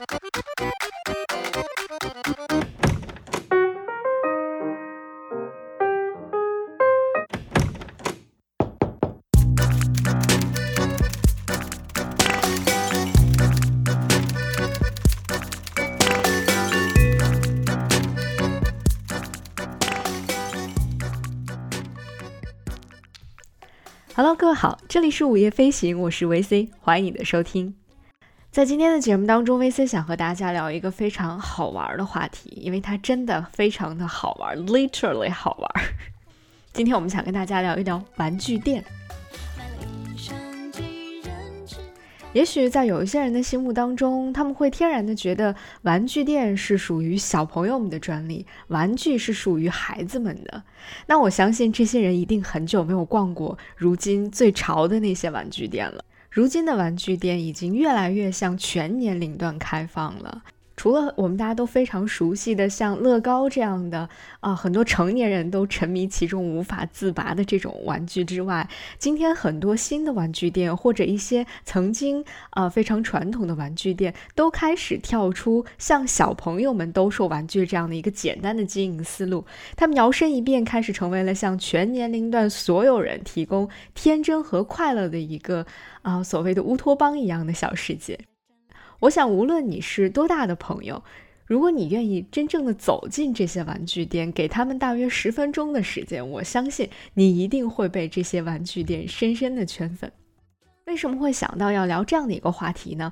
Hello，各位好，这里是午夜飞行，我是 VC，欢迎你的收听。在今天的节目当中，VC 想和大家聊一个非常好玩的话题，因为它真的非常的好玩，literally 好玩。今天我们想跟大家聊一聊玩具店。也许在有一些人的心目当中，他们会天然的觉得玩具店是属于小朋友们的专利，玩具是属于孩子们的。那我相信这些人一定很久没有逛过如今最潮的那些玩具店了。如今的玩具店已经越来越向全年龄段开放了。除了我们大家都非常熟悉的像乐高这样的啊，很多成年人都沉迷其中无法自拔的这种玩具之外，今天很多新的玩具店或者一些曾经啊非常传统的玩具店都开始跳出向小朋友们兜售玩具这样的一个简单的经营思路，他们摇身一变，开始成为了向全年龄段所有人提供天真和快乐的一个啊所谓的乌托邦一样的小世界。我想，无论你是多大的朋友，如果你愿意真正的走进这些玩具店，给他们大约十分钟的时间，我相信你一定会被这些玩具店深深的圈粉。为什么会想到要聊这样的一个话题呢？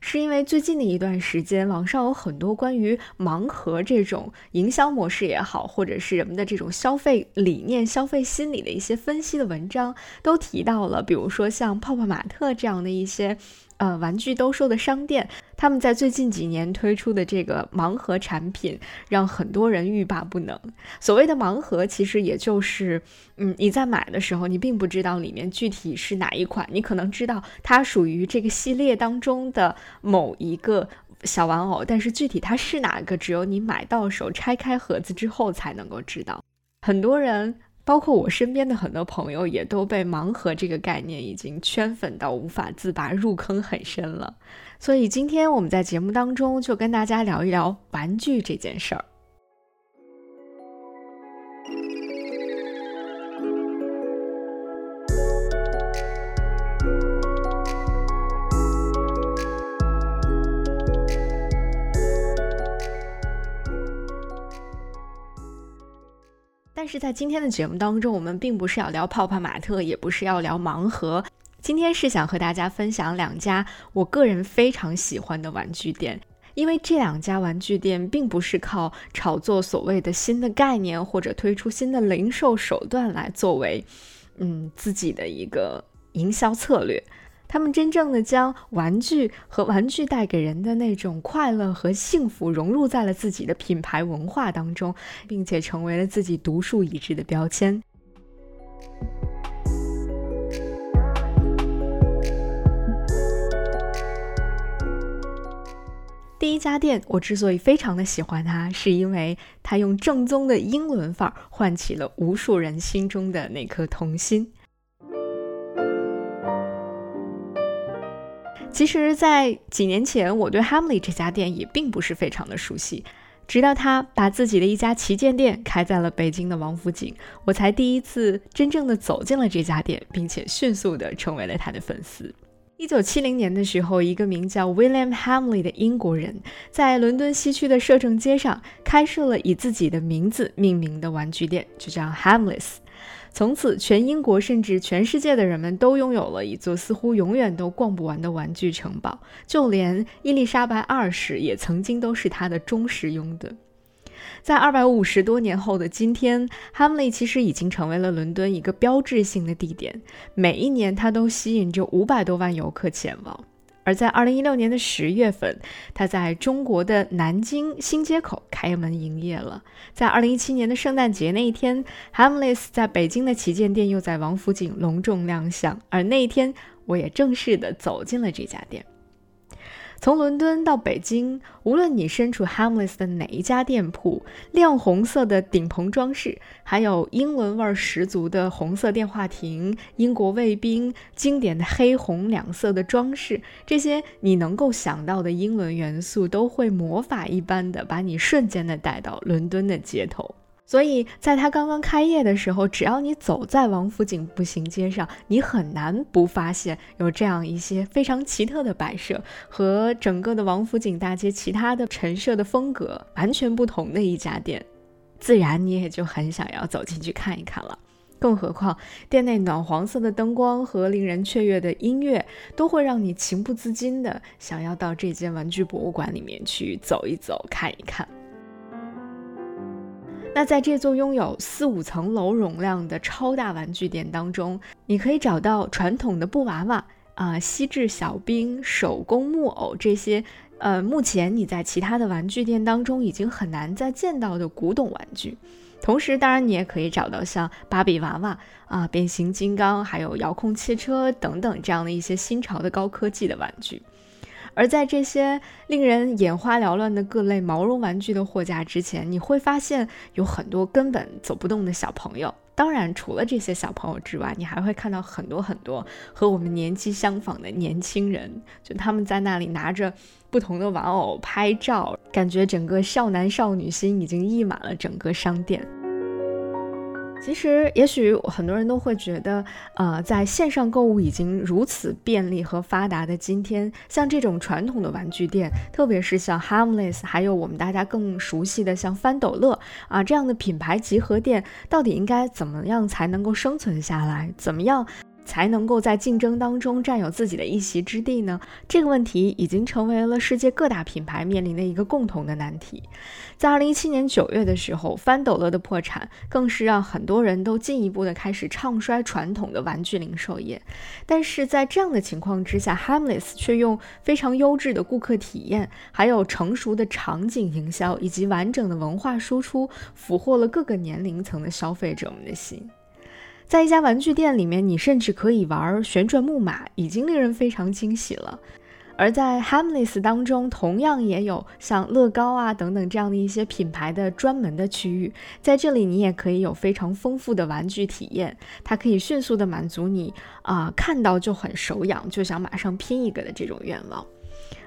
是因为最近的一段时间，网上有很多关于盲盒这种营销模式也好，或者是人们的这种消费理念、消费心理的一些分析的文章，都提到了，比如说像泡泡玛特这样的一些。呃，玩具兜售的商店，他们在最近几年推出的这个盲盒产品，让很多人欲罢不能。所谓的盲盒，其实也就是，嗯，你在买的时候，你并不知道里面具体是哪一款，你可能知道它属于这个系列当中的某一个小玩偶，但是具体它是哪个，只有你买到手、拆开盒子之后才能够知道。很多人。包括我身边的很多朋友也都被盲盒这个概念已经圈粉到无法自拔，入坑很深了。所以今天我们在节目当中就跟大家聊一聊玩具这件事儿。但是在今天的节目当中，我们并不是要聊泡泡玛特，也不是要聊盲盒。今天是想和大家分享两家我个人非常喜欢的玩具店，因为这两家玩具店并不是靠炒作所谓的新的概念或者推出新的零售手段来作为，嗯，自己的一个营销策略。他们真正的将玩具和玩具带给人的那种快乐和幸福融入在了自己的品牌文化当中，并且成为了自己独树一帜的标签。第一家店，我之所以非常的喜欢它，是因为它用正宗的英伦范儿唤起了无数人心中的那颗童心。其实，在几年前，我对 Hamley 这家店也并不是非常的熟悉，直到他把自己的一家旗舰店开在了北京的王府井，我才第一次真正的走进了这家店，并且迅速的成为了他的粉丝。一九七零年的时候，一个名叫 William Hamley 的英国人，在伦敦西区的摄政街上开设了以自己的名字命名的玩具店，就叫 Hamleys。从此，全英国甚至全世界的人们都拥有了一座似乎永远都逛不完的玩具城堡，就连伊丽莎白二世也曾经都是他的忠实拥趸。在二百五十多年后的今天，Hamley 其实已经成为了伦敦一个标志性的地点，每一年它都吸引着五百多万游客前往。而在二零一六年的十月份，它在中国的南京新街口开门营业了。在二零一七年的圣诞节那一天，Hamleys 在北京的旗舰店又在王府井隆重亮相。而那一天，我也正式的走进了这家店。从伦敦到北京，无论你身处 Hamleys 的哪一家店铺，亮红色的顶棚装饰，还有英伦味十足的红色电话亭、英国卫兵、经典的黑红两色的装饰，这些你能够想到的英伦元素，都会魔法一般的把你瞬间的带到伦敦的街头。所以，在它刚刚开业的时候，只要你走在王府井步行街上，你很难不发现有这样一些非常奇特的摆设，和整个的王府井大街其他的陈设的风格完全不同的一家店，自然你也就很想要走进去看一看了。更何况，店内暖黄色的灯光和令人雀跃的音乐，都会让你情不自禁的想要到这间玩具博物馆里面去走一走、看一看。那在这座拥有四五层楼容量的超大玩具店当中，你可以找到传统的布娃娃啊、锡制小兵、手工木偶这些，呃，目前你在其他的玩具店当中已经很难再见到的古董玩具。同时，当然你也可以找到像芭比娃娃啊、变形金刚，还有遥控汽车等等这样的一些新潮的高科技的玩具。而在这些令人眼花缭乱的各类毛绒玩具的货架之前，你会发现有很多根本走不动的小朋友。当然，除了这些小朋友之外，你还会看到很多很多和我们年纪相仿的年轻人，就他们在那里拿着不同的玩偶拍照，感觉整个少男少女心已经溢满了整个商店。其实，也许很多人都会觉得，呃，在线上购物已经如此便利和发达的今天，像这种传统的玩具店，特别是像 Harmless，还有我们大家更熟悉的像翻斗乐啊这样的品牌集合店，到底应该怎么样才能够生存下来？怎么样？才能够在竞争当中占有自己的一席之地呢？这个问题已经成为了世界各大品牌面临的一个共同的难题。在二零一七年九月的时候，翻斗乐的破产更是让很多人都进一步的开始唱衰传统的玩具零售业。但是在这样的情况之下，Hamleys 却用非常优质的顾客体验，还有成熟的场景营销以及完整的文化输出，俘获了各个年龄层的消费者们的心。在一家玩具店里面，你甚至可以玩旋转木马，已经令人非常惊喜了。而在 Hamleys 当中，同样也有像乐高啊等等这样的一些品牌的专门的区域，在这里你也可以有非常丰富的玩具体验，它可以迅速的满足你啊看到就很手痒，就想马上拼一个的这种愿望。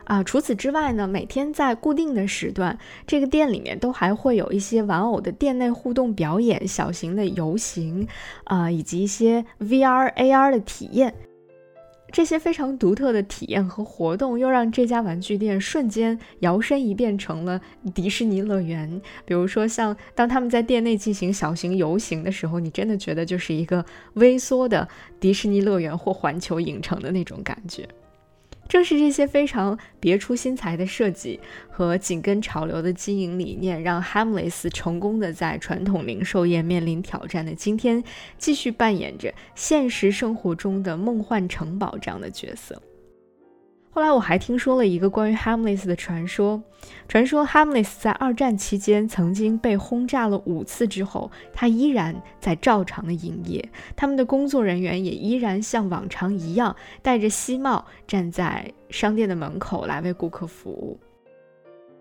啊，除此之外呢，每天在固定的时段，这个店里面都还会有一些玩偶的店内互动表演、小型的游行，啊，以及一些 VR、AR 的体验。这些非常独特的体验和活动，又让这家玩具店瞬间摇身一变成了迪士尼乐园。比如说，像当他们在店内进行小型游行的时候，你真的觉得就是一个微缩的迪士尼乐园或环球影城的那种感觉。正是这些非常别出心裁的设计和紧跟潮流的经营理念，让 Hamleys 成功的在传统零售业面临挑战的今天，继续扮演着现实生活中的梦幻城堡这样的角色。后来我还听说了一个关于 Hamleys 的传说。传说 Hamleys 在二战期间曾经被轰炸了五次之后，他依然在照常的营业。他们的工作人员也依然像往常一样戴着西帽站在商店的门口来为顾客服务。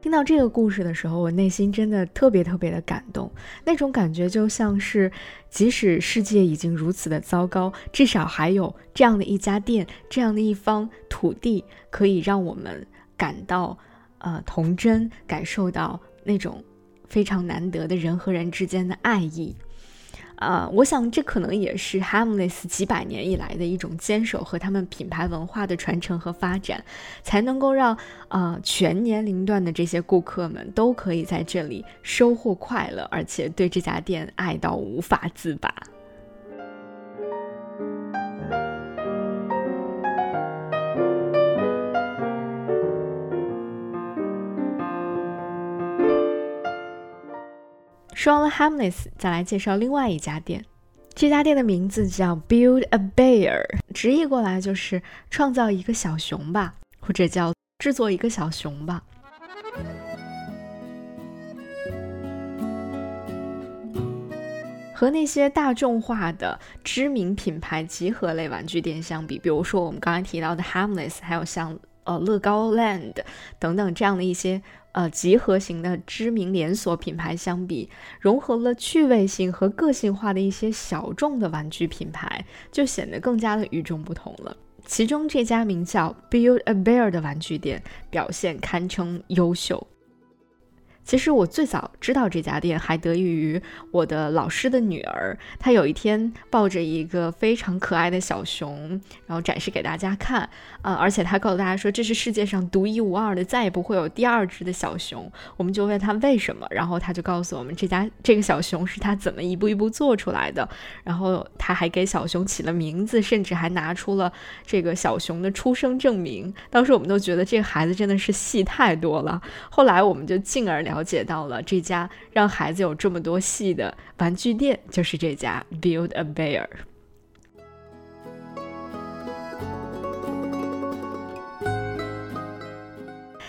听到这个故事的时候，我内心真的特别特别的感动，那种感觉就像是，即使世界已经如此的糟糕，至少还有这样的一家店，这样的一方土地，可以让我们感到，呃，童真，感受到那种非常难得的人和人之间的爱意。啊，我想这可能也是 Hamless 几百年以来的一种坚守和他们品牌文化的传承和发展，才能够让呃全年龄段的这些顾客们都可以在这里收获快乐，而且对这家店爱到无法自拔。说完了 Hamleys，再来介绍另外一家店。这家店的名字叫 Build a Bear，直译过来就是创造一个小熊吧，或者叫制作一个小熊吧。和那些大众化的知名品牌集合类玩具店相比，比如说我们刚才提到的 Hamleys，还有像。呃乐高 Land 等等这样的一些呃集合型的知名连锁品牌相比，融合了趣味性和个性化的一些小众的玩具品牌，就显得更加的与众不同了。其中这家名叫 Build a Bear 的玩具店表现堪称优秀。其实我最早知道这家店还得益于我的老师的女儿，她有一天抱着一个非常可爱的小熊，然后展示给大家看，呃，而且她告诉大家说这是世界上独一无二的，再也不会有第二只的小熊。我们就问她为什么，然后她就告诉我们这家这个小熊是她怎么一步一步做出来的，然后她还给小熊起了名字，甚至还拿出了这个小熊的出生证明。当时我们都觉得这个孩子真的是戏太多了。后来我们就进而了。了解到了这家让孩子有这么多戏的玩具店，就是这家 Build a Bear。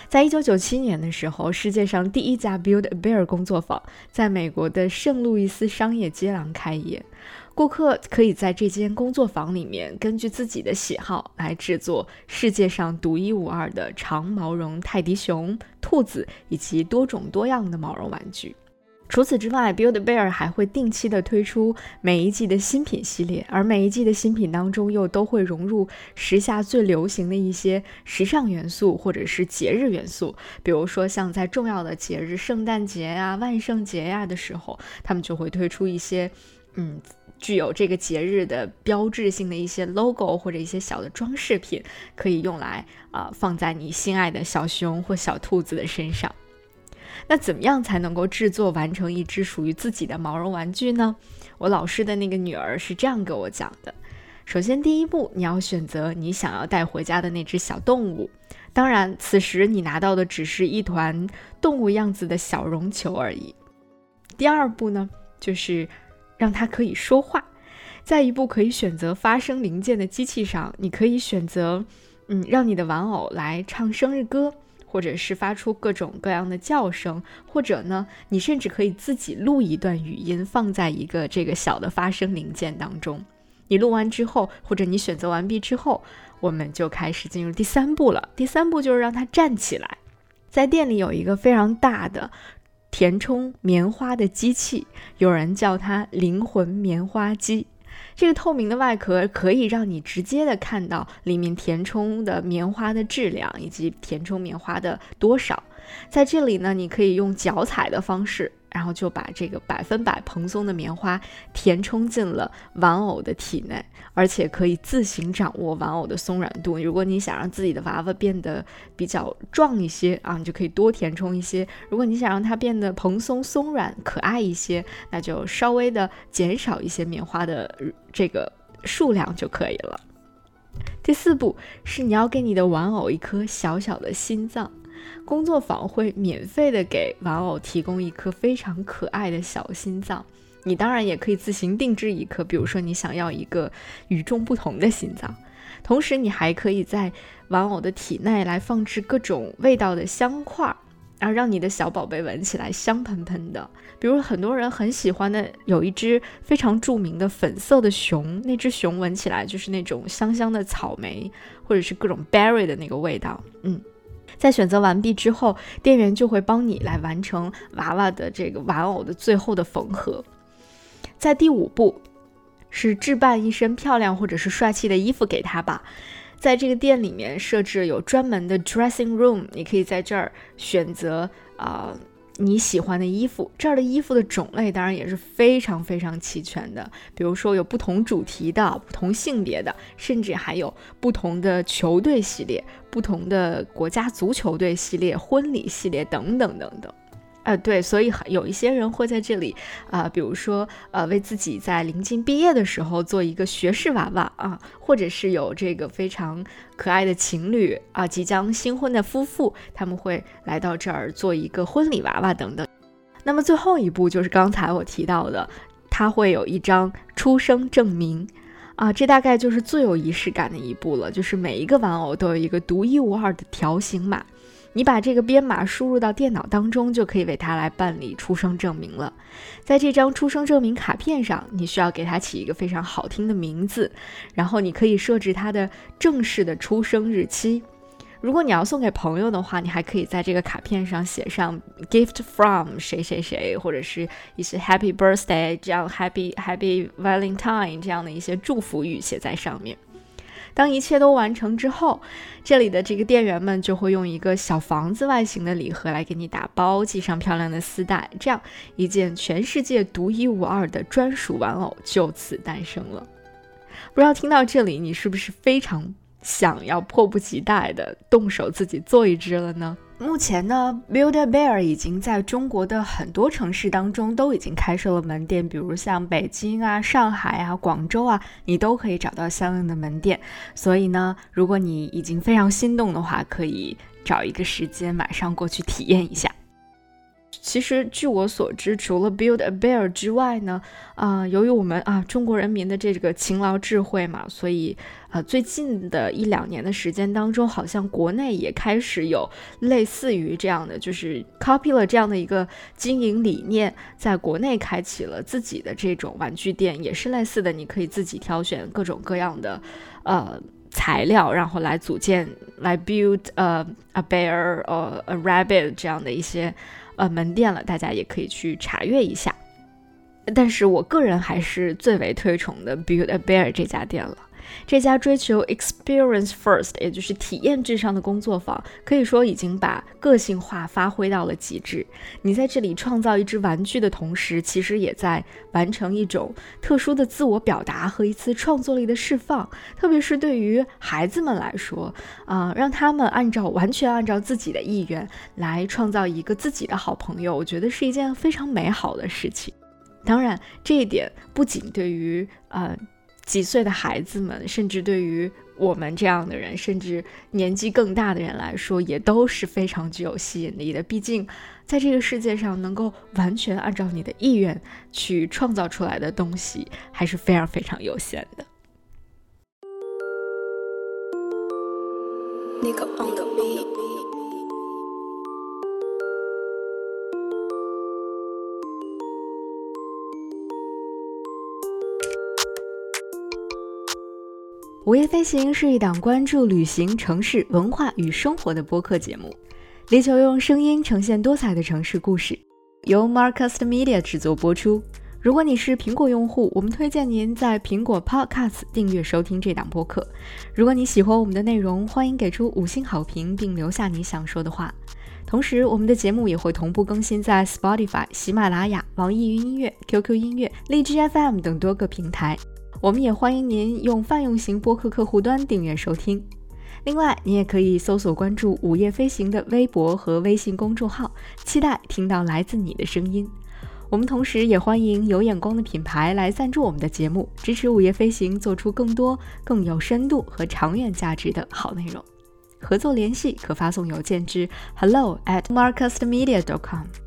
在一九九七年的时候，世界上第一家 Build a Bear 工作坊在美国的圣路易斯商业街廊开业。顾客可以在这间工作坊里面，根据自己的喜好来制作世界上独一无二的长毛绒泰迪熊、兔子以及多种多样的毛绒玩具。除此之外，Build Bear 还会定期的推出每一季的新品系列，而每一季的新品当中又都会融入时下最流行的一些时尚元素或者是节日元素。比如说，像在重要的节日，圣诞节呀、万圣节呀的时候，他们就会推出一些，嗯。具有这个节日的标志性的一些 logo 或者一些小的装饰品，可以用来啊放在你心爱的小熊或小兔子的身上。那怎么样才能够制作完成一只属于自己的毛绒玩具呢？我老师的那个女儿是这样跟我讲的：首先，第一步你要选择你想要带回家的那只小动物。当然，此时你拿到的只是一团动物样子的小绒球而已。第二步呢，就是。让它可以说话，在一部可以选择发声零件的机器上，你可以选择，嗯，让你的玩偶来唱生日歌，或者是发出各种各样的叫声，或者呢，你甚至可以自己录一段语音放在一个这个小的发声零件当中。你录完之后，或者你选择完毕之后，我们就开始进入第三步了。第三步就是让它站起来，在店里有一个非常大的。填充棉花的机器，有人叫它灵魂棉花机。这个透明的外壳可以让你直接的看到里面填充的棉花的质量以及填充棉花的多少。在这里呢，你可以用脚踩的方式。然后就把这个百分百蓬松的棉花填充进了玩偶的体内，而且可以自行掌握玩偶的松软度。如果你想让自己的娃娃变得比较壮一些啊，你就可以多填充一些；如果你想让它变得蓬松松软可爱一些，那就稍微的减少一些棉花的这个数量就可以了。第四步是你要给你的玩偶一颗小小的心脏。工作坊会免费的给玩偶提供一颗非常可爱的小心脏，你当然也可以自行定制一颗，比如说你想要一个与众不同的心脏。同时，你还可以在玩偶的体内来放置各种味道的香块，然后让你的小宝贝闻起来香喷喷的。比如很多人很喜欢的有一只非常著名的粉色的熊，那只熊闻起来就是那种香香的草莓或者是各种 berry 的那个味道，嗯。在选择完毕之后，店员就会帮你来完成娃娃的这个玩偶的最后的缝合。在第五步，是置办一身漂亮或者是帅气的衣服给他吧。在这个店里面设置有专门的 dressing room，你可以在这儿选择啊。你喜欢的衣服，这儿的衣服的种类当然也是非常非常齐全的。比如说有不同主题的、不同性别的，甚至还有不同的球队系列、不同的国家足球队系列、婚礼系列等等等等。呃，对，所以有一些人会在这里啊，比如说呃，为自己在临近毕业的时候做一个学士娃娃啊，或者是有这个非常可爱的情侣啊，即将新婚的夫妇，他们会来到这儿做一个婚礼娃娃等等。那么最后一步就是刚才我提到的，它会有一张出生证明啊，这大概就是最有仪式感的一步了，就是每一个玩偶都有一个独一无二的条形码。你把这个编码输入到电脑当中，就可以为他来办理出生证明了。在这张出生证明卡片上，你需要给他起一个非常好听的名字，然后你可以设置他的正式的出生日期。如果你要送给朋友的话，你还可以在这个卡片上写上 “gift from 谁谁谁”，或者是一些 “happy birthday” 这样 “happy happy Valentine” 这样的一些祝福语写在上面。当一切都完成之后，这里的这个店员们就会用一个小房子外形的礼盒来给你打包，系上漂亮的丝带，这样一件全世界独一无二的专属玩偶就此诞生了。不知道听到这里，你是不是非常？想要迫不及待的动手自己做一只了呢？目前呢，Build a Bear 已经在中国的很多城市当中都已经开设了门店，比如像北京啊、上海啊、广州啊，你都可以找到相应的门店。所以呢，如果你已经非常心动的话，可以找一个时间马上过去体验一下。其实，据我所知，除了 Build a Bear 之外呢，啊，由于我们啊中国人民的这个勤劳智慧嘛，所以啊，最近的一两年的时间当中，好像国内也开始有类似于这样的，就是 copy 了这样的一个经营理念，在国内开启了自己的这种玩具店，也是类似的，你可以自己挑选各种各样的呃材料，然后来组建，来 build a a bear or a rabbit 这样的一些。呃，门店了，大家也可以去查阅一下。但是我个人还是最为推崇的 Build a Bear 这家店了。这家追求 experience first，也就是体验至上的工作坊，可以说已经把个性化发挥到了极致。你在这里创造一只玩具的同时，其实也在完成一种特殊的自我表达和一次创作力的释放。特别是对于孩子们来说，啊，让他们按照完全按照自己的意愿来创造一个自己的好朋友，我觉得是一件非常美好的事情。当然，这一点不仅对于呃。几岁的孩子们，甚至对于我们这样的人，甚至年纪更大的人来说，也都是非常具有吸引力的。毕竟，在这个世界上，能够完全按照你的意愿去创造出来的东西，还是非常非常有限的。那个 on the beat 午夜飞行是一档关注旅行、城市文化与生活的播客节目，力求用声音呈现多彩的城市故事，由 Marcus Media 制作播出。如果你是苹果用户，我们推荐您在苹果 Podcast 订阅收听这档播客。如果你喜欢我们的内容，欢迎给出五星好评并留下你想说的话。同时，我们的节目也会同步更新在 Spotify、喜马拉雅、网易云音乐、QQ 音乐、荔枝 FM 等多个平台。我们也欢迎您用泛用型播客客户端订阅收听。另外，你也可以搜索关注“午夜飞行”的微博和微信公众号，期待听到来自你的声音。我们同时也欢迎有眼光的品牌来赞助我们的节目，支持午夜飞行做出更多更有深度和长远价值的好内容。合作联系可发送邮件至 hello at marcusmedia.com。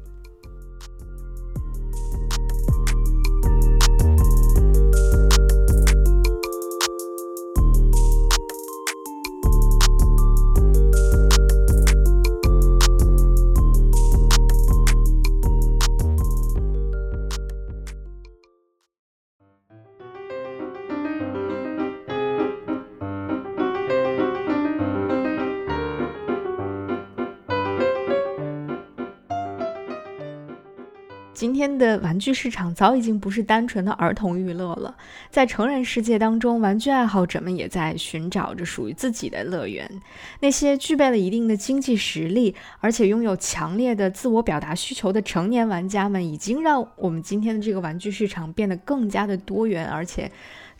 今天的玩具市场早已经不是单纯的儿童娱乐了，在成人世界当中，玩具爱好者们也在寻找着属于自己的乐园。那些具备了一定的经济实力，而且拥有强烈的自我表达需求的成年玩家们，已经让我们今天的这个玩具市场变得更加的多元，而且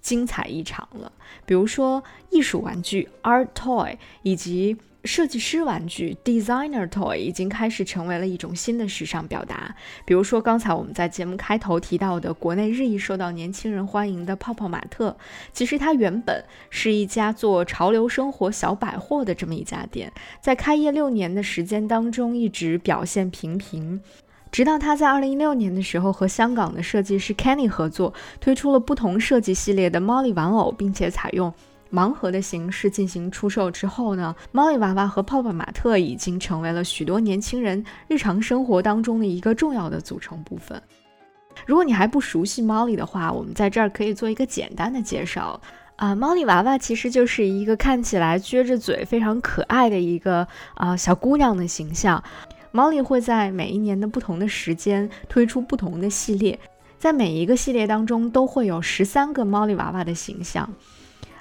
精彩异常了。比如说，艺术玩具 （art toy） 以及设计师玩具 （designer toy） 已经开始成为了一种新的时尚表达。比如说，刚才我们在节目开头提到的国内日益受到年轻人欢迎的泡泡玛特，其实它原本是一家做潮流生活小百货的这么一家店，在开业六年的时间当中，一直表现平平，直到他在二零一六年的时候和香港的设计师 Kenny 合作，推出了不同设计系列的 Molly 玩偶，并且采用。盲盒的形式进行出售之后呢，猫里娃娃和泡泡玛特已经成为了许多年轻人日常生活当中的一个重要的组成部分。如果你还不熟悉猫里的话，我们在这儿可以做一个简单的介绍。啊，猫里娃娃其实就是一个看起来撅着嘴、非常可爱的一个啊小姑娘的形象。猫里会在每一年的不同的时间推出不同的系列，在每一个系列当中都会有十三个猫里娃娃的形象，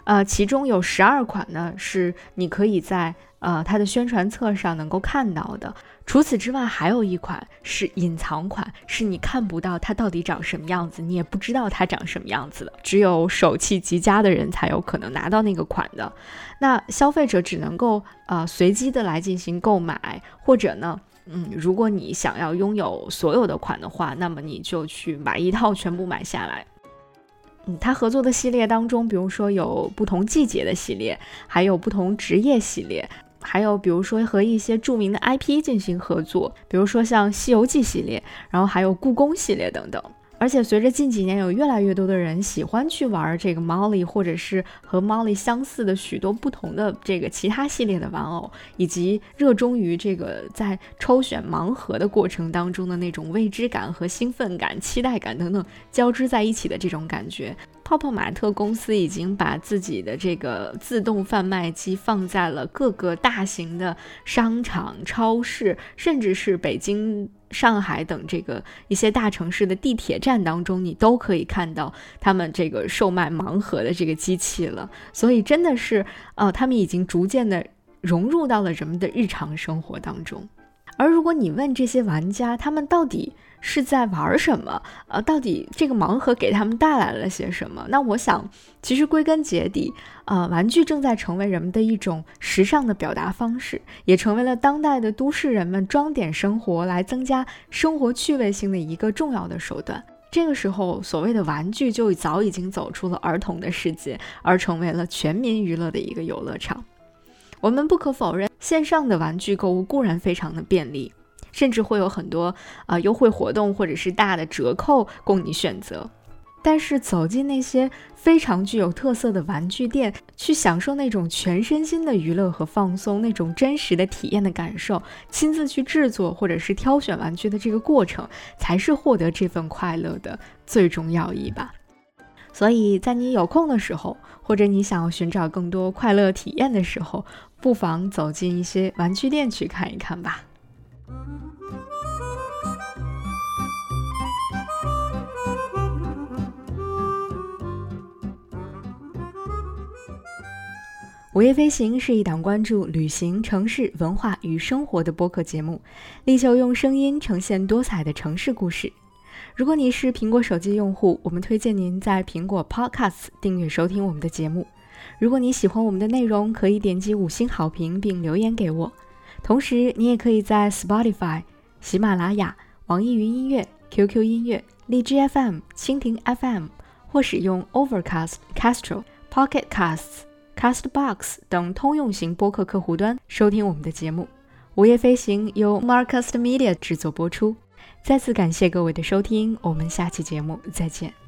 呃，其中有十二款呢是你可以在呃它的宣传册上能够看到的。除此之外，还有一款是隐藏款，是你看不到它到底长什么样子，你也不知道它长什么样子的，只有手气极佳的人才有可能拿到那个款的。那消费者只能够呃随机的来进行购买，或者呢，嗯，如果你想要拥有所有的款的话，那么你就去买一套全部买下来。嗯，他合作的系列当中，比如说有不同季节的系列，还有不同职业系列。还有，比如说和一些著名的 IP 进行合作，比如说像《西游记》系列，然后还有故宫系列等等。而且随着近几年有越来越多的人喜欢去玩这个 Molly，或者是和 Molly 相似的许多不同的这个其他系列的玩偶，以及热衷于这个在抽选盲盒的过程当中的那种未知感和兴奋感、期待感等等交织在一起的这种感觉。泡泡玛特公司已经把自己的这个自动贩卖机放在了各个大型的商场、超市，甚至是北京、上海等这个一些大城市的地铁站当中，你都可以看到他们这个售卖盲盒的这个机器了。所以真的是，呃，他们已经逐渐的融入到了人们的日常生活当中。而如果你问这些玩家，他们到底？是在玩什么？呃，到底这个盲盒给他们带来了些什么？那我想，其实归根结底，呃，玩具正在成为人们的一种时尚的表达方式，也成为了当代的都市人们装点生活、来增加生活趣味性的一个重要的手段。这个时候，所谓的玩具就早已经走出了儿童的世界，而成为了全民娱乐的一个游乐场。我们不可否认，线上的玩具购物固然非常的便利。甚至会有很多啊优惠活动或者是大的折扣供你选择，但是走进那些非常具有特色的玩具店，去享受那种全身心的娱乐和放松，那种真实的体验的感受，亲自去制作或者是挑选玩具的这个过程，才是获得这份快乐的最终要义吧。所以在你有空的时候，或者你想要寻找更多快乐体验的时候，不妨走进一些玩具店去看一看吧。午夜飞行是一档关注旅行、城市文化与生活的播客节目，力求用声音呈现多彩的城市故事。如果你是苹果手机用户，我们推荐您在苹果 Podcasts 订阅收听我们的节目。如果你喜欢我们的内容，可以点击五星好评并留言给我。同时，你也可以在 Spotify、喜马拉雅、网易云音乐、QQ 音乐、荔枝 FM、蜻蜓 FM 或使用 Overcast、Castro、Pocket Casts。Castbox 等通用型播客客户端收听我们的节目。午夜飞行由 Marcast Media 制作播出。再次感谢各位的收听，我们下期节目再见。